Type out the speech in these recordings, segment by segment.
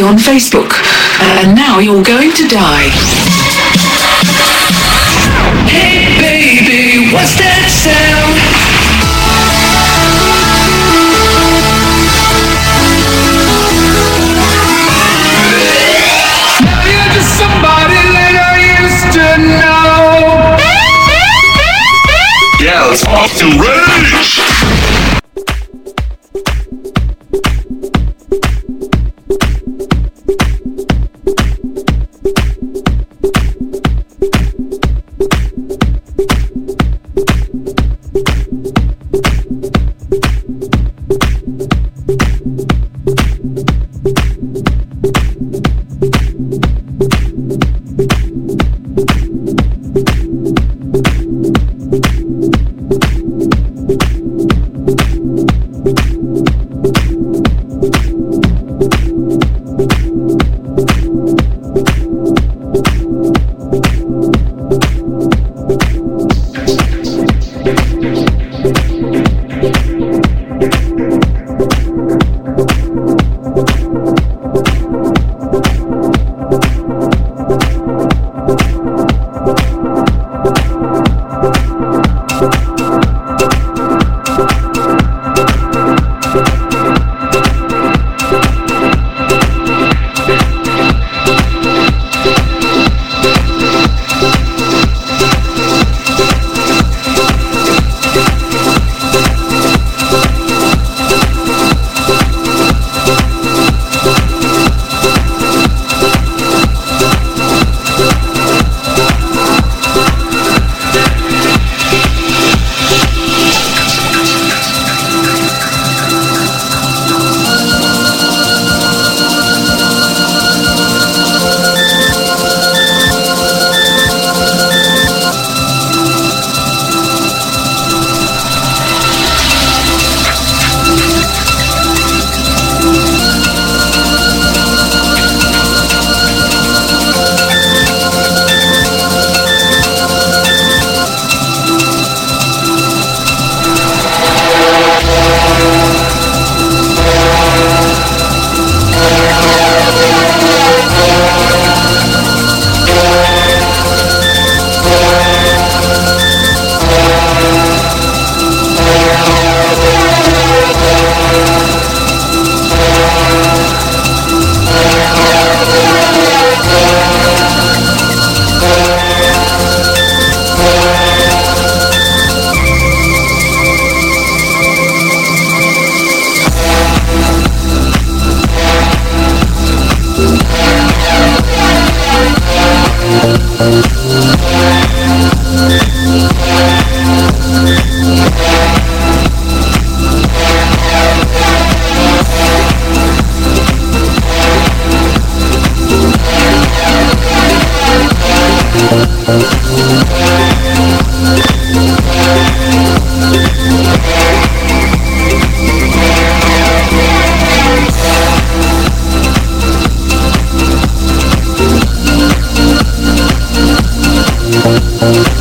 only on Facebook. And now you're going to die. Hey baby, what's that sound? Now you're just somebody that I used to know. Yeah, let's off to rage! Thank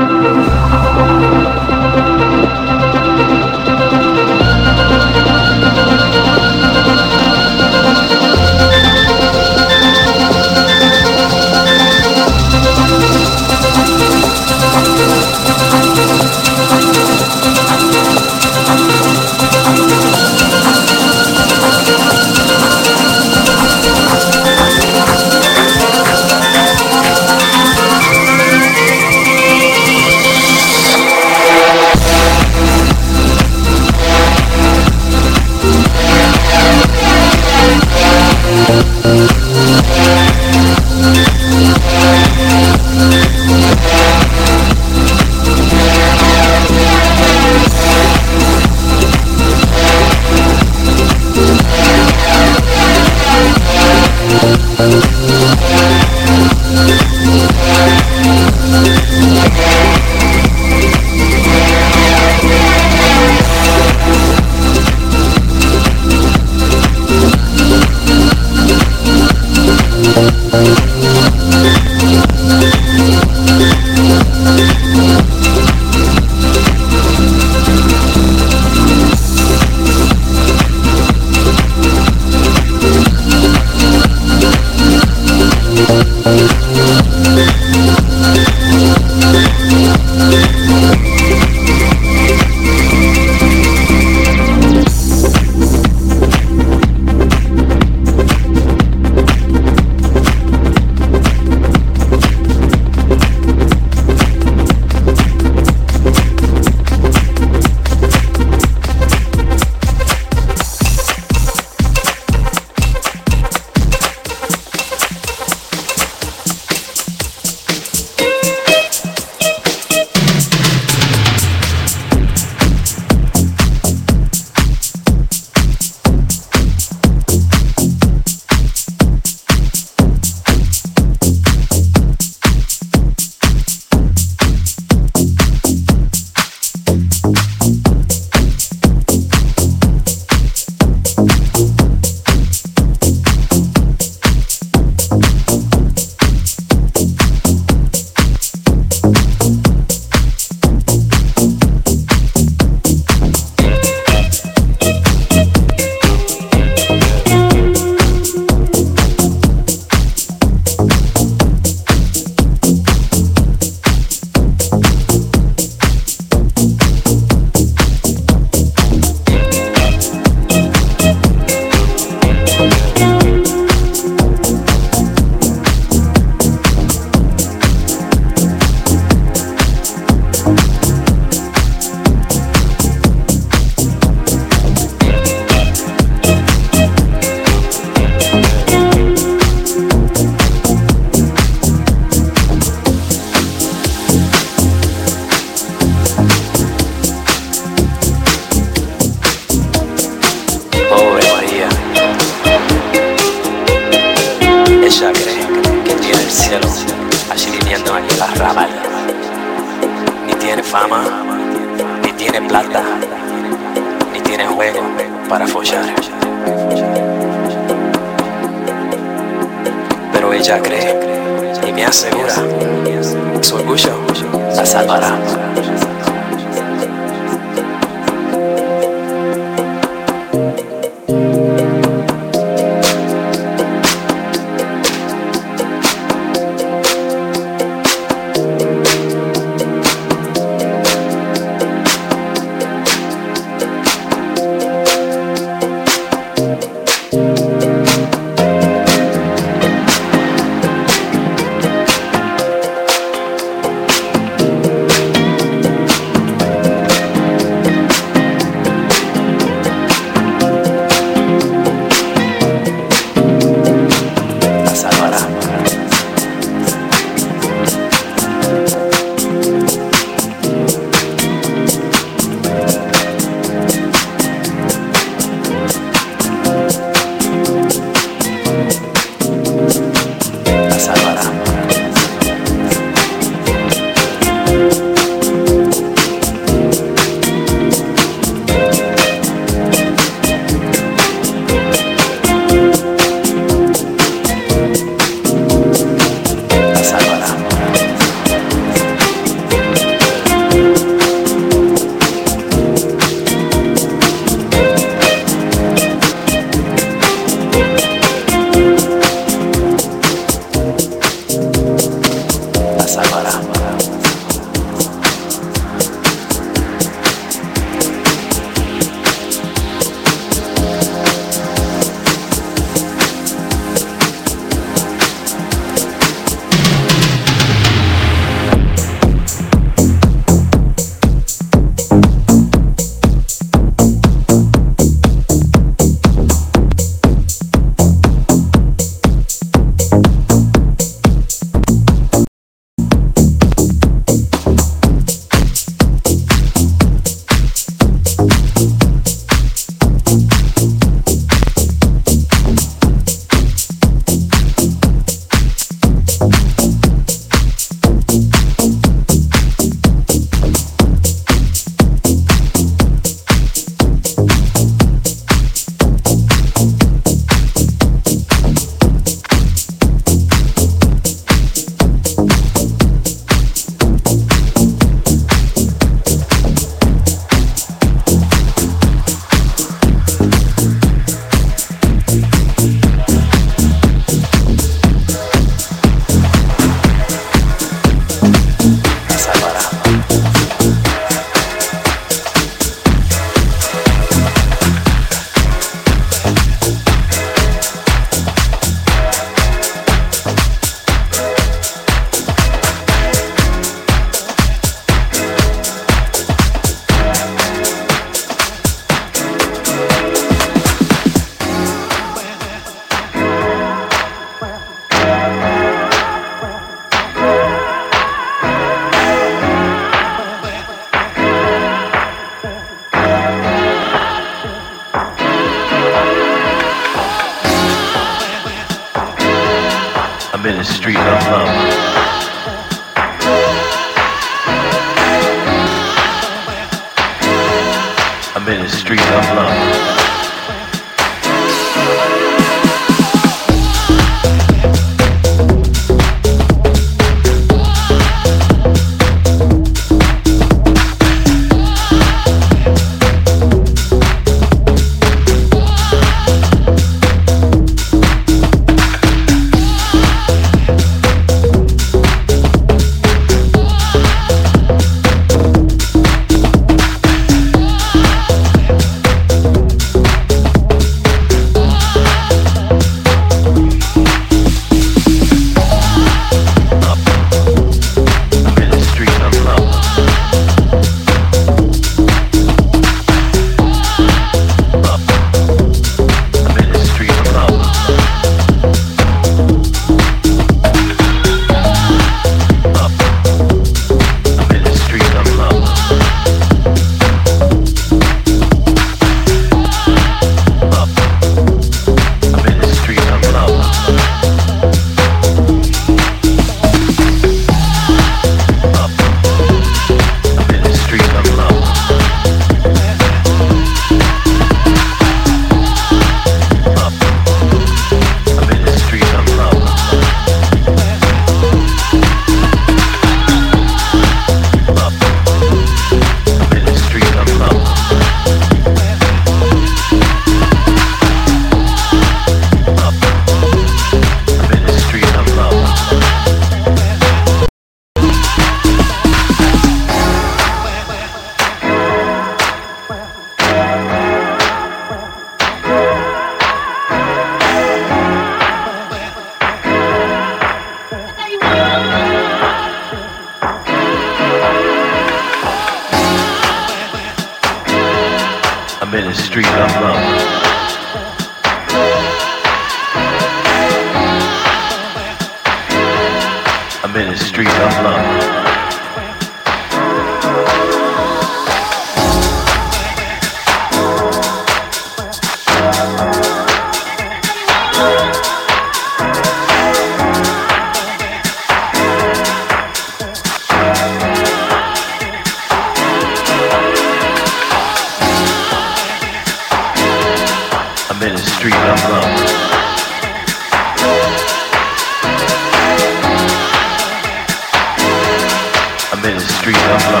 అసలు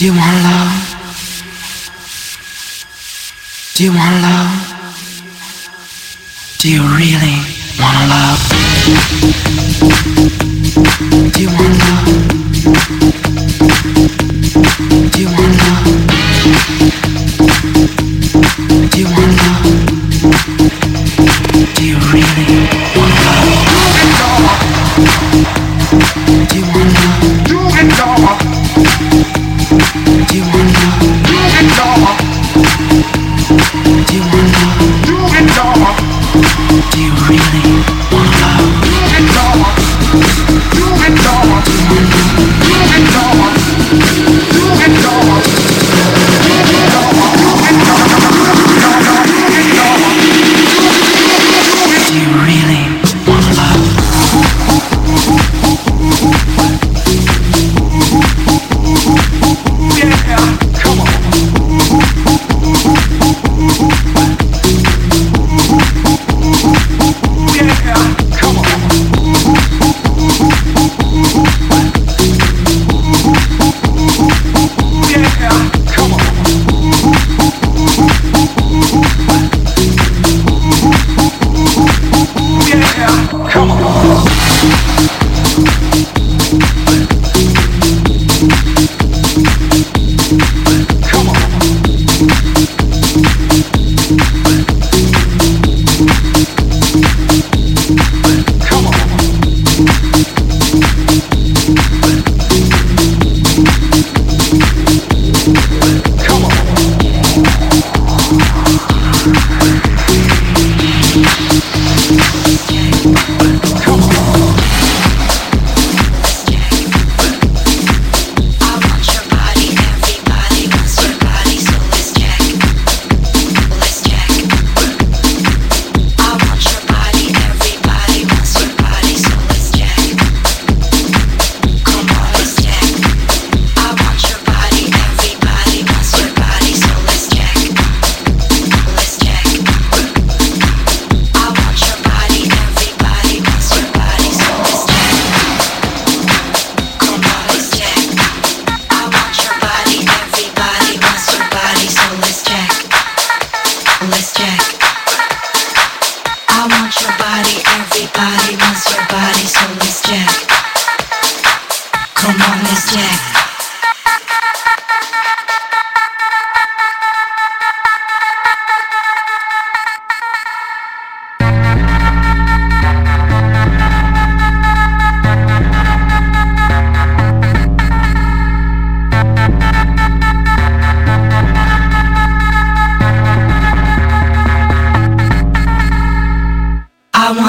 Do you want love? Do you want love? Do you really want love?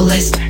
Listener.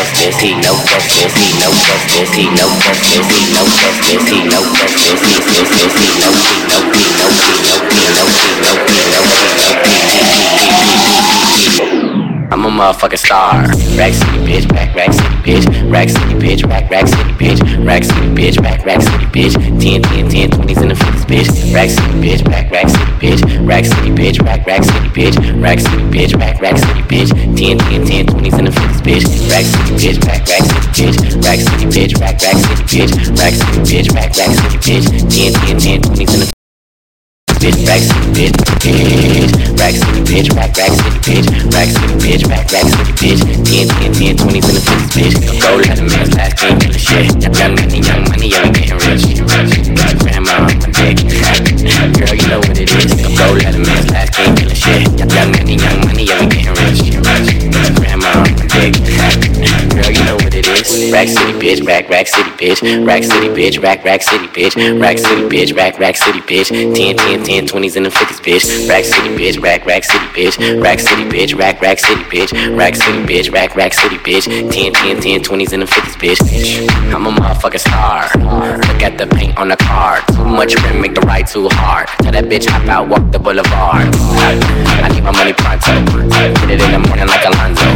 he no guest list, he no guest list, he no guest list, he no guest list, he no guest list, he list list, he no he no he no he no he no he no he no he no he I'm a motherfucking star. Rack City bitch, rack rack city bitch, rack city bitch, rack rack city bitch, rack city bitch, rack rack city bitch, 10 10 10 20s in the 50s bitch, rack city bitch, rack rack city bitch, rack city bitch, rack rack city bitch, rack city bitch, rack rack city bitch, 10 10 10 20s in the 50s bitch, rack city bitch, rack rack city bitch, rack city bitch, rack rack city bitch, rack city bitch, rack rack city bitch, 10 10 10 20s in the bitch, rack city bitch, rack bitch, rack rack bitch, rack city bitch, rack bitch, 10 10 10 20s in the 50s bitch, go let a man last game kill the shit, young money, young money, young getting rich, grandma on my dick, girl you know what it is, go let a man last game kill the shit, young money, young money, young getting rich, is, rack city bitch, rack rack city bitch, rack city bitch, rack rack city bitch, rack city bitch, rack rack city bitch, 10 10 10 20s in the 50s bitch, rack city bitch, rack rack city bitch, rack city bitch, rack rack city bitch, rack city bitch, rack rack city bitch, 10 10 10 20s in the 50s bitch, I'm a motherfucking star, look at the paint on the car, too much rim make the ride too hard, tell that bitch hop out, walk the boulevard, I need my money pronto, hit it in the morning like Alonzo,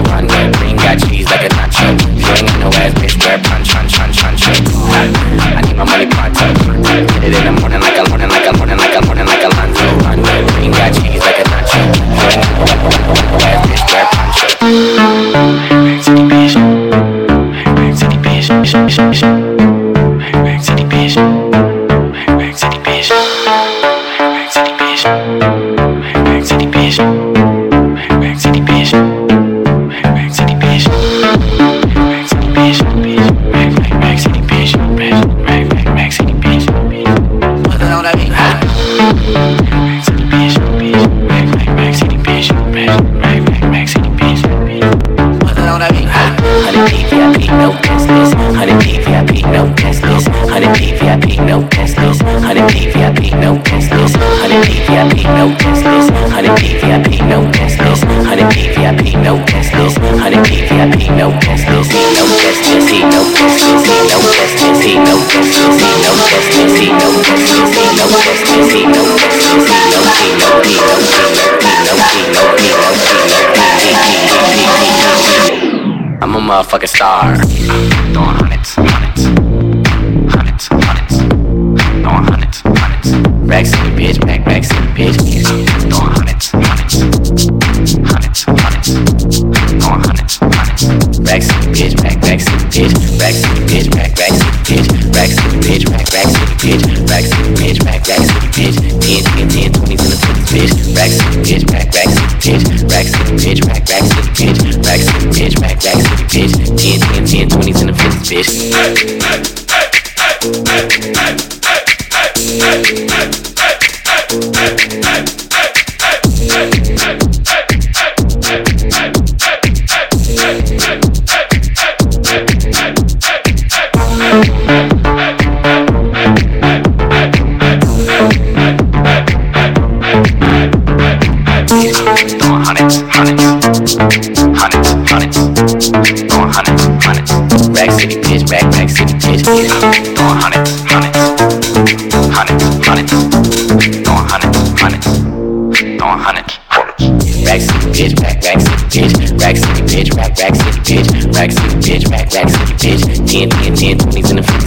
green got cheese like a nacho, you ain't got no ass bitch, wear punch, punch, punch, punch, I need my money pronto, Get it in the morning like a morning like a morning like a morning like Alonzo, green got cheese like a nacho, ass bitch, wear punch. motherfucking star.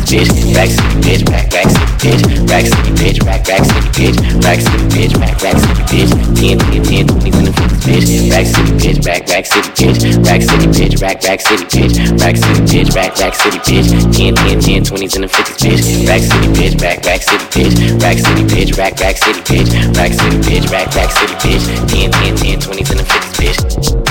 bitch, rack city bitch, rack rack city bitch, rack city bitch, rack rack city bitch, rack city bitch, rack rack city bitch, ten ten ten twenty bitch, rack city bitch, rack rack city bitch, rack city bitch, rack rack city bitch, rack city bitch, rack rack city bitch, ten ten ten twenties in the fifties bitch, rack city bitch, rack rack city bitch, rack city bitch, rack rack city bitch, rack city bitch, rack rack city bitch, ten ten ten twenties in the fifties bitch.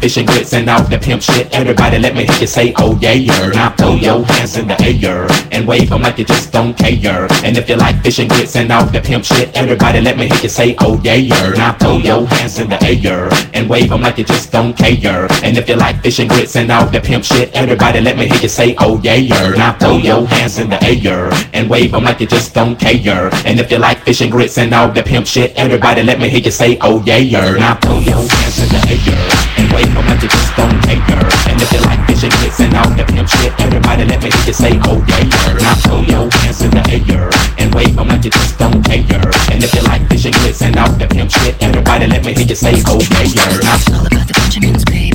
Fishing grits and all the pimp shit, everybody let me hear you say, oh yeah, yeah. Now throw your hands in the air and wave them like you just don't care. And if you like fishing grits and all the pimp shit, everybody let me hear you say, oh yeah, yeah. Now throw your hands in the air and wave them like you just don't care. And if you like fishing grits and out the pimp shit, everybody let me hear you say, oh yeah, yeah. Now throw your hands in the air and wave them like you just don't care. And if you like fishing grits and all the pimp shit, everybody let me hear you say, oh yeah, yeah. Now throw your hands in the air them like you just don't care. And if you like fishing grits and all the pimp shit, everybody let me hear you say, oh yeah. Now throw your hands in the air and wave like you just don't care. And if you like fishing grits and all the pimp shit, everybody let me hear you say, oh yeah. Now All about the Benjamins, baby.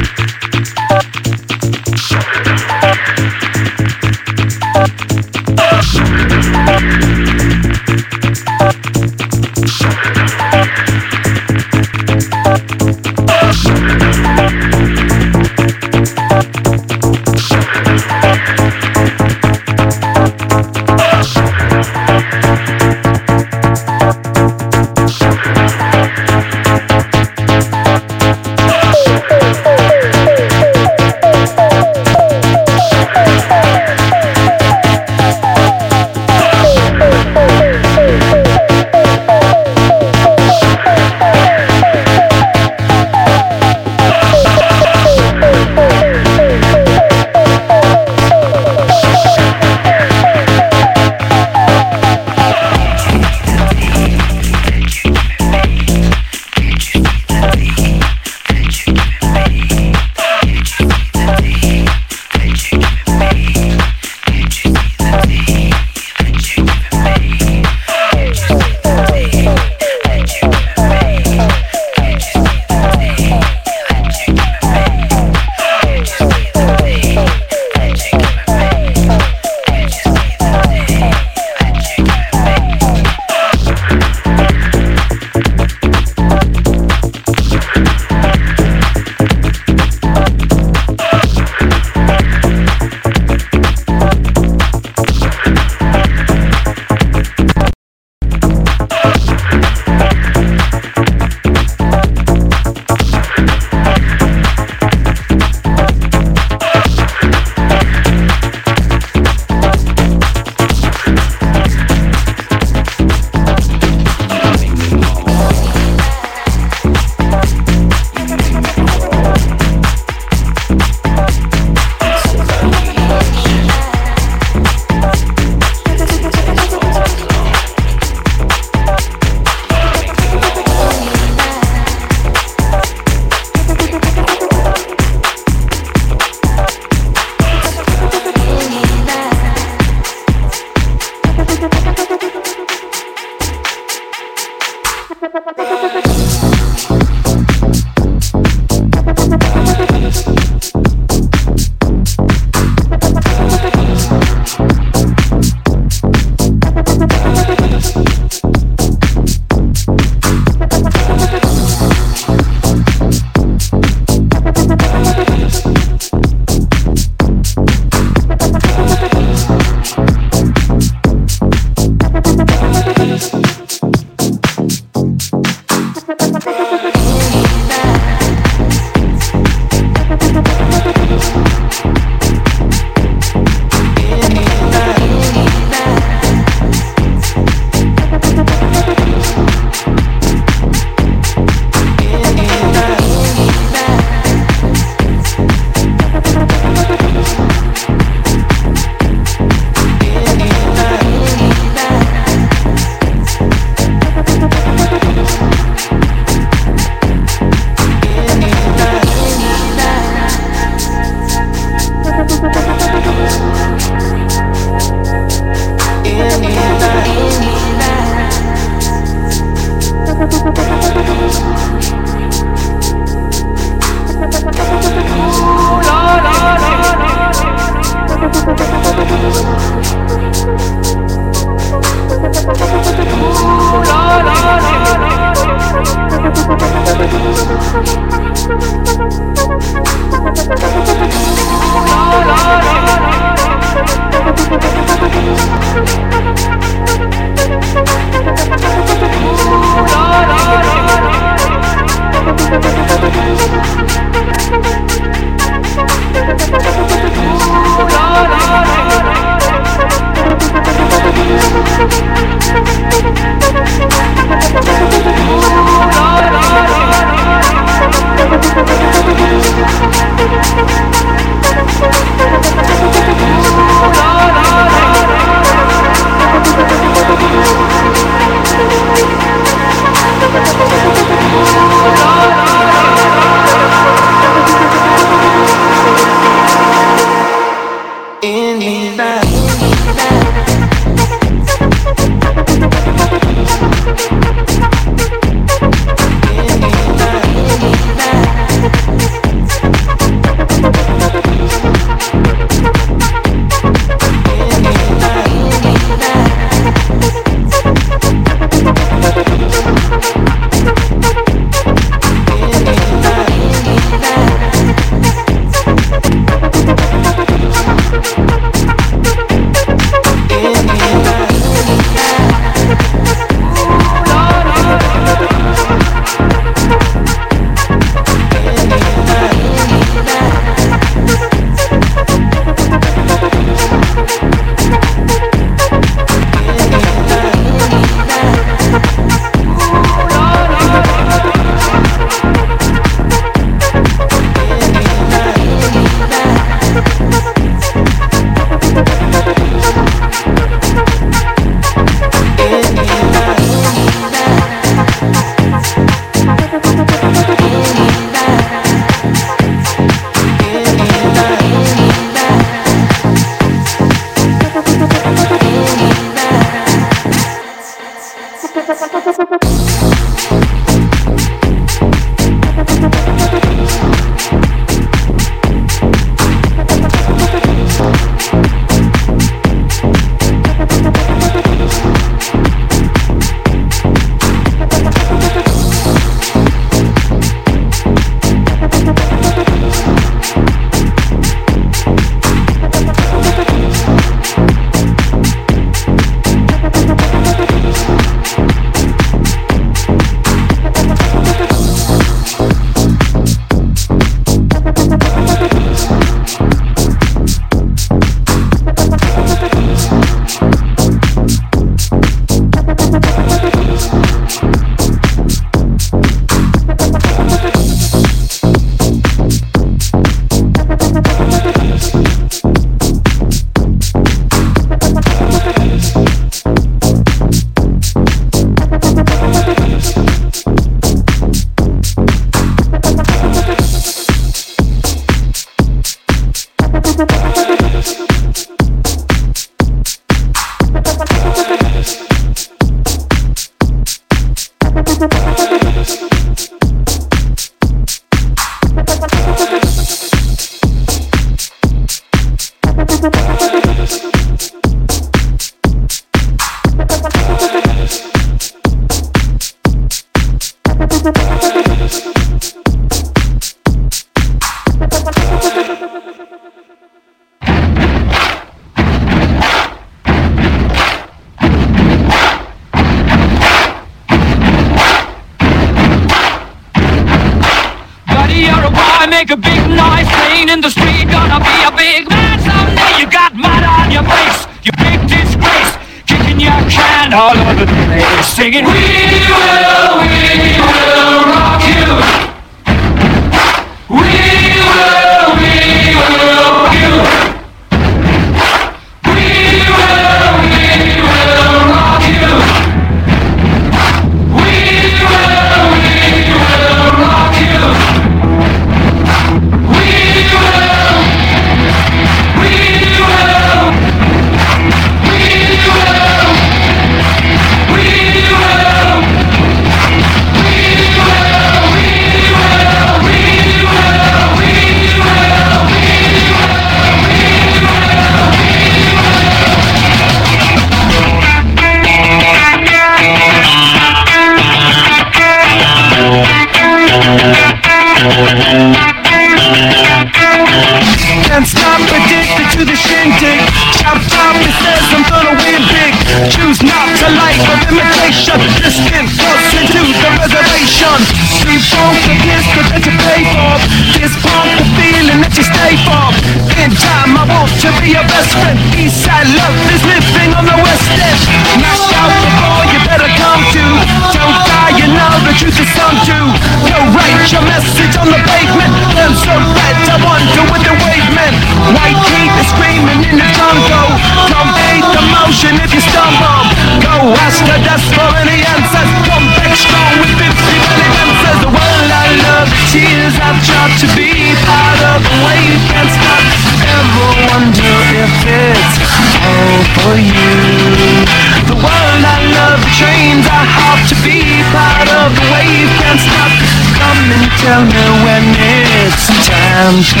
Funk the disco that you pay for This punk the feeling that you stay for. In time I want to be your best friend. Eastside love is living on the west end. Knocked out before you better come to. Don't die, you know the truth is some do Go write your message on the pavement. Burn so red, I wonder with the wave men White heat is screaming in the Congo Don't hate the motion if you stumble. Go ask the dust for any answers Come strong with fifty belly band says the world I love. The Tears I've dropped to be part of the way you can't stop. Ever wonder if it's all for you? The world I love, the trains I hop to be part of the way you can't stop. Come and tell me when it's time to.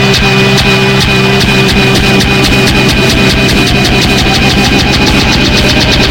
Thank you.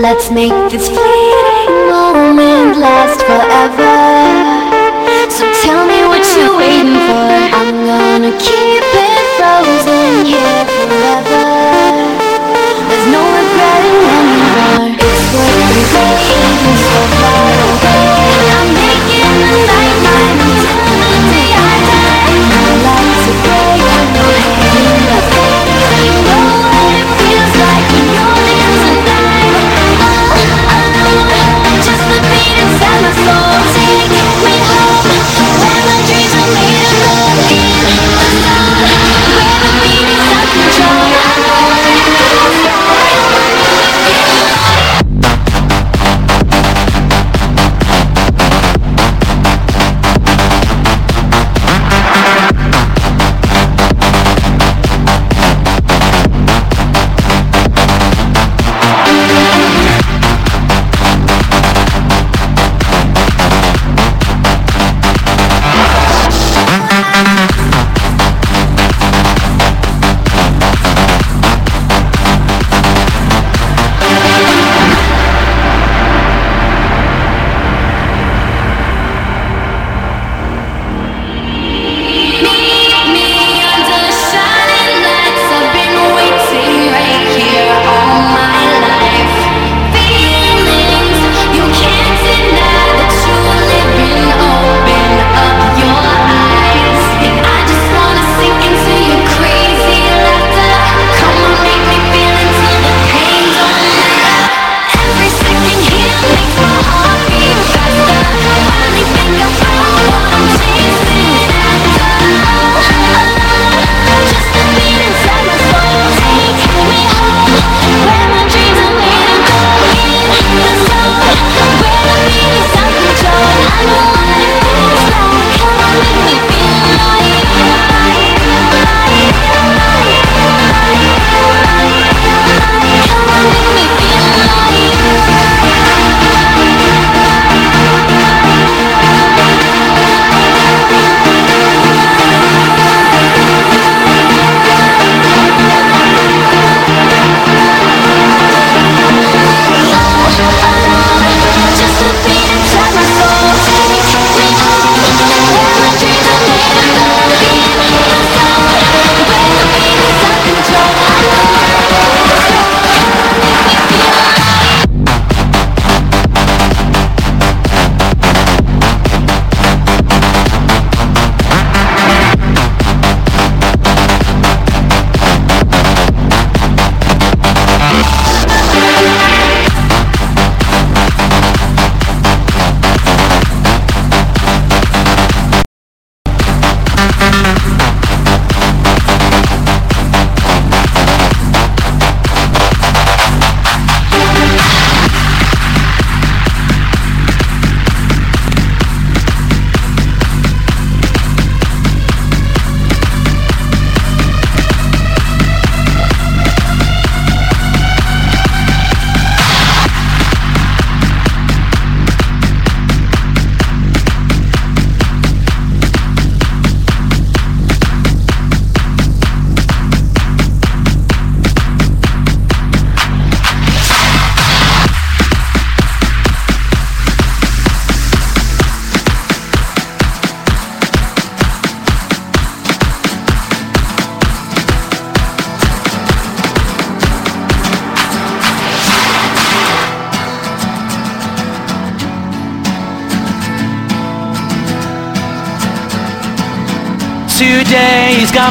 Let's make this fleeting moment last forever. So tell me what you're waiting for. I'm gonna keep it frozen here forever. There's no regretting anymore. It's what we say.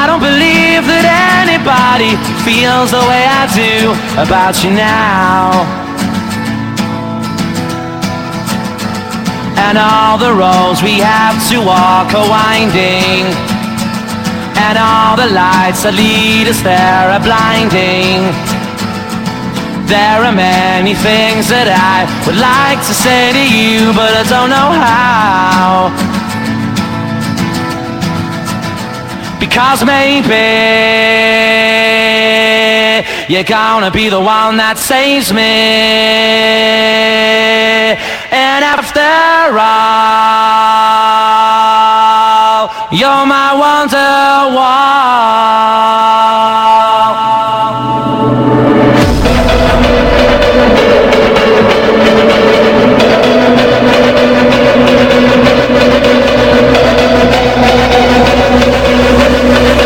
I don't believe that anybody feels the way I do about you now. And all the roads we have to walk are winding. And all the lights that lead us there are blinding. There are many things that I would like to say to you, but I don't know how. Because maybe you're gonna be the one that saves me. And after all, you're my wonder wall. Hey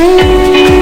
You.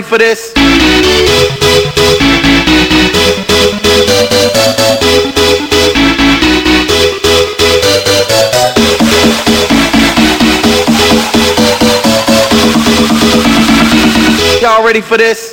Ready for this? Y'all ready for this?